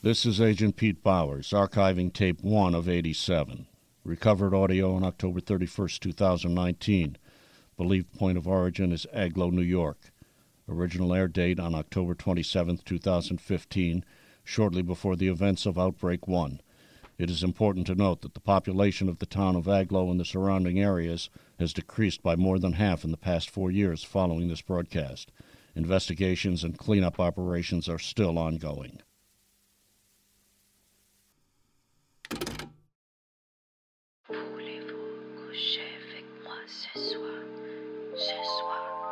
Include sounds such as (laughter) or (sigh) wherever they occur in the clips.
This is Agent Pete Bowers, archiving tape 1 of 87. Recovered audio on October 31st, 2019. Believed point of origin is Agloe, New York. Original air date on October 27, 2015, shortly before the events of Outbreak 1. It is important to note that the population of the town of Agloe and the surrounding areas has decreased by more than half in the past four years following this broadcast. Investigations and cleanup operations are still ongoing. Voulez-vous coucher avec moi ce soir? Ce soir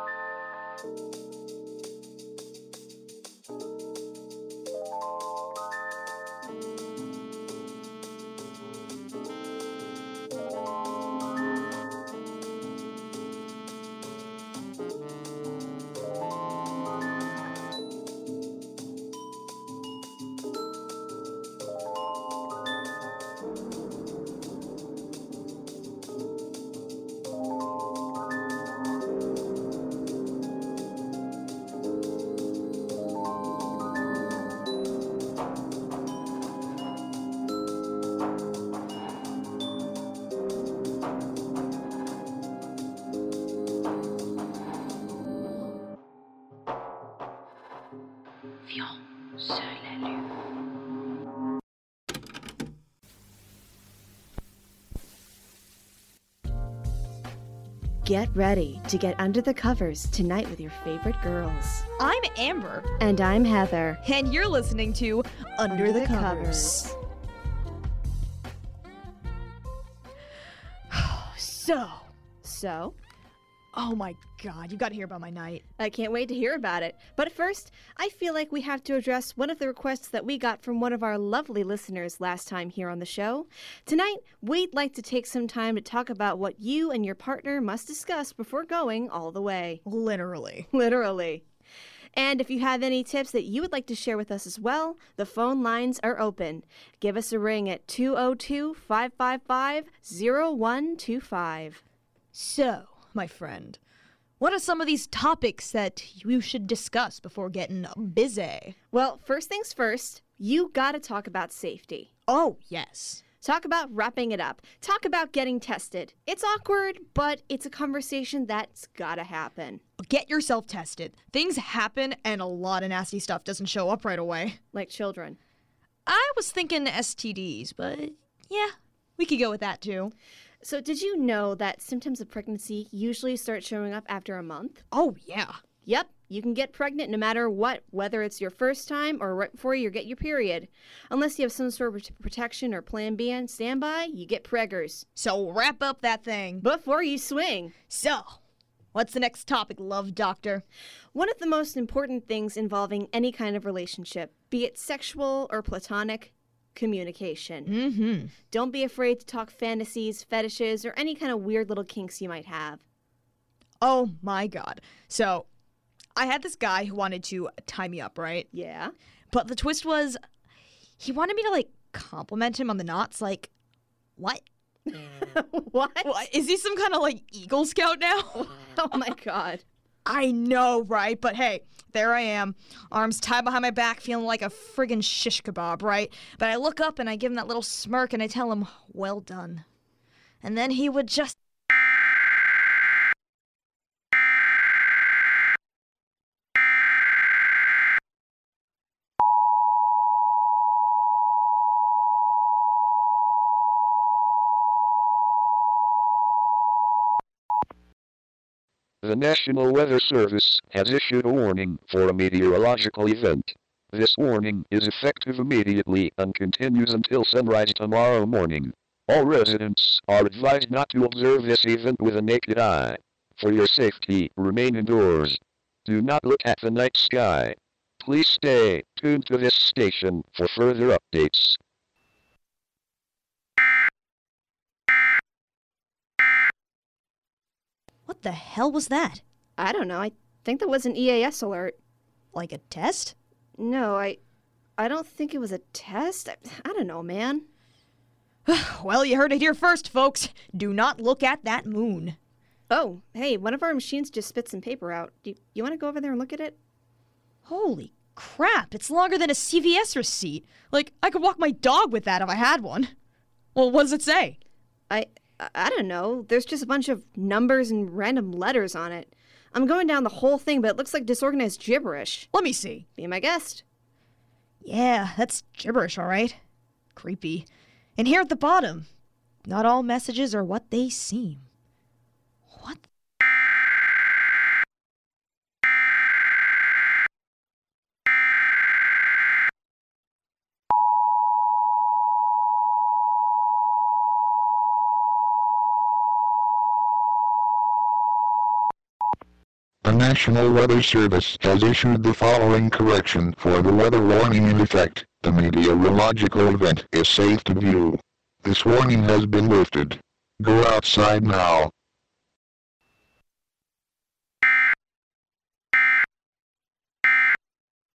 Get ready to get under the covers tonight with your favorite girls. I'm Amber, And I'm Heather. and you're listening to Under, the, Covers. (sighs) so, So, oh my god, you gotta hear about my night. I can't wait to hear about it. But first, I feel like we have to address one of the requests that we got from one of our lovely listeners last time here on the show. Tonight, we'd like to take some time to talk about what you and your partner must discuss before going all the way. Literally. (laughs) Literally. And if you have any tips that you would like to share with us as well, the phone lines are open. Give us a ring at 202 555 0125. So, my friend, what are some of these topics that you should discuss before getting busy? Well, first things first, you gotta talk about safety. Oh, yes. Talk about wrapping it up. Talk about getting tested. It's awkward, but it's a conversation that's gotta happen. Get yourself tested. Things happen, and a lot of nasty stuff doesn't show up right away. Like children. I was thinking STDs, but yeah, we could go with that too. So, did you know that symptoms of pregnancy usually start showing up after a month? Oh, yeah. Yep, you can get pregnant no matter what, whether it's your first time or right before you get your period. Unless you have some sort of protection or plan B on standby, you get preggers. So wrap up that thing. Before you swing. So, what's the next topic, love doctor? One of the most important things involving any kind of relationship, be it sexual or platonic, communication. Mm-hmm. Don't be afraid to talk fantasies, fetishes, or any kind of weird little kinks you might have. Oh my god. So, I had this guy who wanted to tie me up, right? Yeah. But the twist was he wanted me to like compliment him on the knots like what? (laughs) what? What? Is he some kind of like Eagle Scout now? (laughs) Oh my god. I know, right? But hey, there I am, arms tied behind my back, feeling like a friggin' shish kebab, right? But I look up and I give him that little smirk and I tell him, well done. And then he would just. The National Weather Service has issued a warning for a meteorological event. This warning is effective immediately and continues until sunrise tomorrow morning. All residents are advised not to observe this event with a naked eye. For your safety, remain indoors. Do not look at the night sky. Please stay tuned to this station for further updates. What the hell was that? I don't know. I think that was an EAS alert. Like a test? No, I I don't think it was a test. I, I don't know, man. (sighs) Well, you heard it here first, folks. Do not look at that moon. Oh, hey, one of our machines just spit some paper out. Do you, you want to go over there and look at it? Holy Crap, it's longer than a CVS receipt. Like, I could walk my dog with that if I had one. Well, what does it say? I I don't know. There's just a bunch of numbers and random letters on it. I'm going down the whole thing, but it looks like disorganized gibberish. Let me see. Be my guest. Yeah, that's gibberish, all right. Creepy. And here at the bottom, not all messages are what they seem. What? The National Weather Service has issued the following correction for the weather warning in effect. The meteorological event is safe to view. This warning has been lifted. Go outside now.